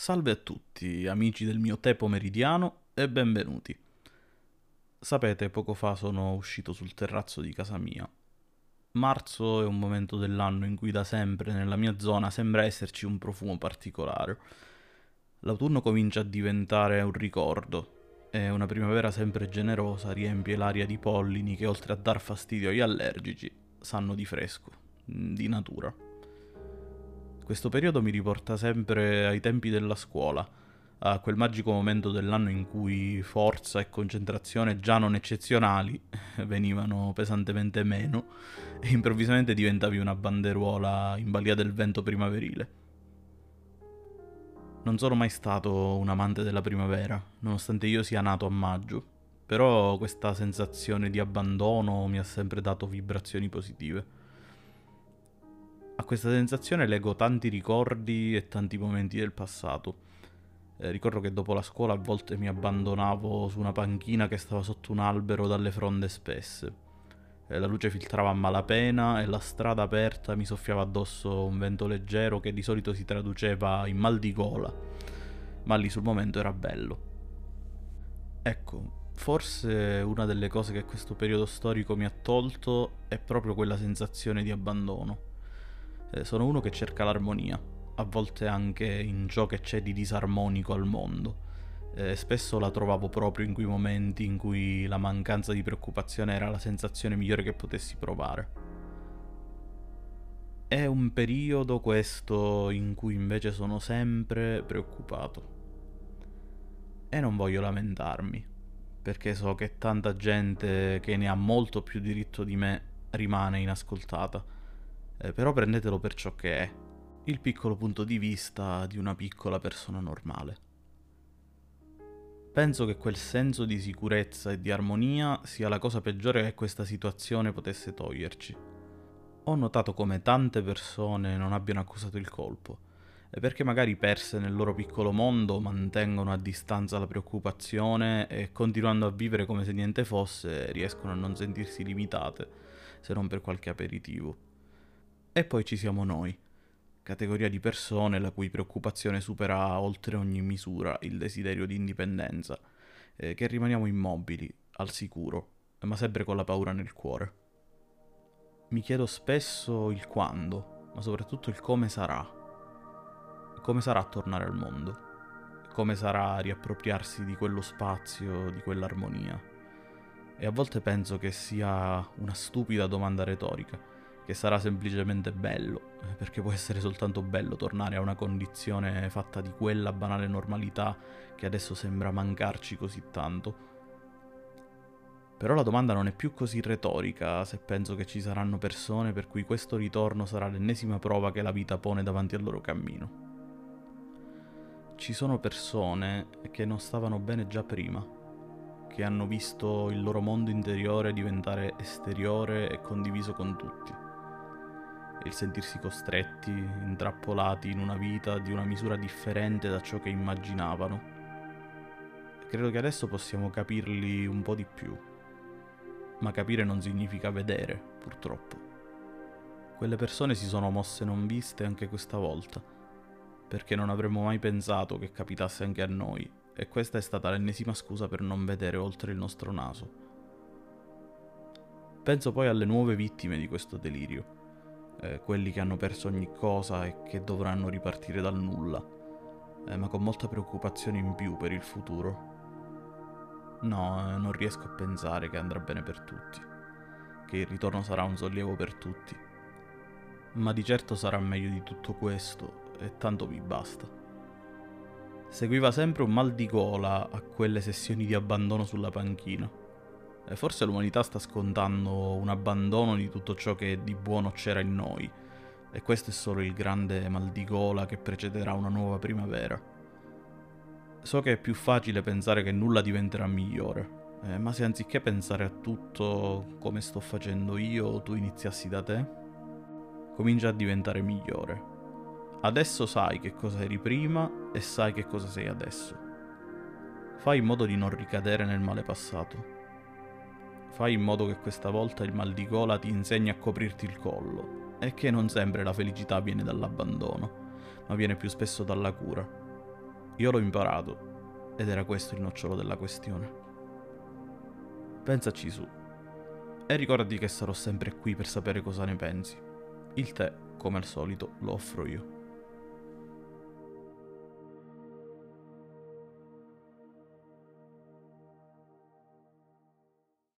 Salve a tutti, amici del mio tè pomeridiano e benvenuti. Sapete, poco fa sono uscito sul terrazzo di casa mia. Marzo è un momento dell'anno in cui da sempre nella mia zona sembra esserci un profumo particolare. L'autunno comincia a diventare un ricordo e una primavera sempre generosa riempie l'aria di pollini che oltre a dar fastidio agli allergici sanno di fresco, di natura. Questo periodo mi riporta sempre ai tempi della scuola, a quel magico momento dell'anno in cui forza e concentrazione già non eccezionali venivano pesantemente meno e improvvisamente diventavi una banderuola in balia del vento primaverile. Non sono mai stato un amante della primavera, nonostante io sia nato a maggio, però questa sensazione di abbandono mi ha sempre dato vibrazioni positive. A questa sensazione leggo tanti ricordi e tanti momenti del passato. Eh, ricordo che dopo la scuola a volte mi abbandonavo su una panchina che stava sotto un albero dalle fronde spesse. Eh, la luce filtrava a malapena e la strada aperta mi soffiava addosso un vento leggero che di solito si traduceva in mal di gola, ma lì sul momento era bello. Ecco, forse una delle cose che questo periodo storico mi ha tolto è proprio quella sensazione di abbandono eh, sono uno che cerca l'armonia, a volte anche in ciò che c'è di disarmonico al mondo. Eh, spesso la trovavo proprio in quei momenti in cui la mancanza di preoccupazione era la sensazione migliore che potessi provare. È un periodo questo in cui invece sono sempre preoccupato. E non voglio lamentarmi, perché so che tanta gente che ne ha molto più diritto di me rimane inascoltata eh, però prendetelo per ciò che è, il piccolo punto di vista di una piccola persona normale. Penso che quel senso di sicurezza e di armonia sia la cosa peggiore che questa situazione potesse toglierci. Ho notato come tante persone non abbiano accusato il colpo, e perché magari perse nel loro piccolo mondo mantengono a distanza la preoccupazione e continuando a vivere come se niente fosse riescono a non sentirsi limitate, se non per qualche aperitivo. E poi ci siamo noi, categoria di persone la cui preoccupazione supera oltre ogni misura il desiderio di indipendenza, eh, che rimaniamo immobili, al sicuro, ma sempre con la paura nel cuore. Mi chiedo spesso il quando, ma soprattutto il come sarà. Come sarà tornare al mondo? Come sarà riappropriarsi di quello spazio, di quell'armonia? E a volte penso che sia una stupida domanda retorica che sarà semplicemente bello, eh, perché può essere soltanto bello tornare a una condizione fatta di quella banale normalità che adesso sembra mancarci così tanto. Però la domanda non è più così retorica se penso che ci saranno persone per cui questo ritorno sarà l'ennesima prova che la vita pone davanti al loro cammino. Ci sono persone che non stavano bene già prima, che hanno visto il loro mondo interiore diventare esteriore e condiviso con tutti il sentirsi costretti, intrappolati in una vita di una misura differente da ciò che immaginavano. Credo che adesso possiamo capirli un po' di più, ma capire non significa vedere, purtroppo. Quelle persone si sono mosse non viste anche questa volta, perché non avremmo mai pensato che capitasse anche a noi, e questa è stata l'ennesima scusa per non vedere oltre il nostro naso. Penso poi alle nuove vittime di questo delirio eh, quelli che hanno perso ogni cosa e che dovranno ripartire dal nulla, eh, ma con molta preoccupazione in più per il futuro. No, eh, non riesco a pensare che andrà bene per tutti, che il ritorno sarà un sollievo per tutti, ma di certo sarà meglio di tutto questo e tanto mi basta. Seguiva sempre un mal di gola a quelle sessioni di abbandono sulla panchina forse l'umanità sta scontando un abbandono di tutto ciò che di buono c'era in noi. E questo è solo il grande mal di gola che precederà una nuova primavera. So che è più facile pensare che nulla diventerà migliore, eh, ma se anziché pensare a tutto come sto facendo io, tu iniziassi da te, comincia a diventare migliore. Adesso sai che cosa eri prima e sai che cosa sei adesso. Fai in modo di non ricadere nel male passato. Fai in modo che questa volta il mal di gola ti insegni a coprirti il collo e che non sempre la felicità viene dall'abbandono, ma viene più spesso dalla cura. Io l'ho imparato ed era questo il nocciolo della questione. Pensaci su. E ricordati che sarò sempre qui per sapere cosa ne pensi. Il tè, come al solito, lo offro io.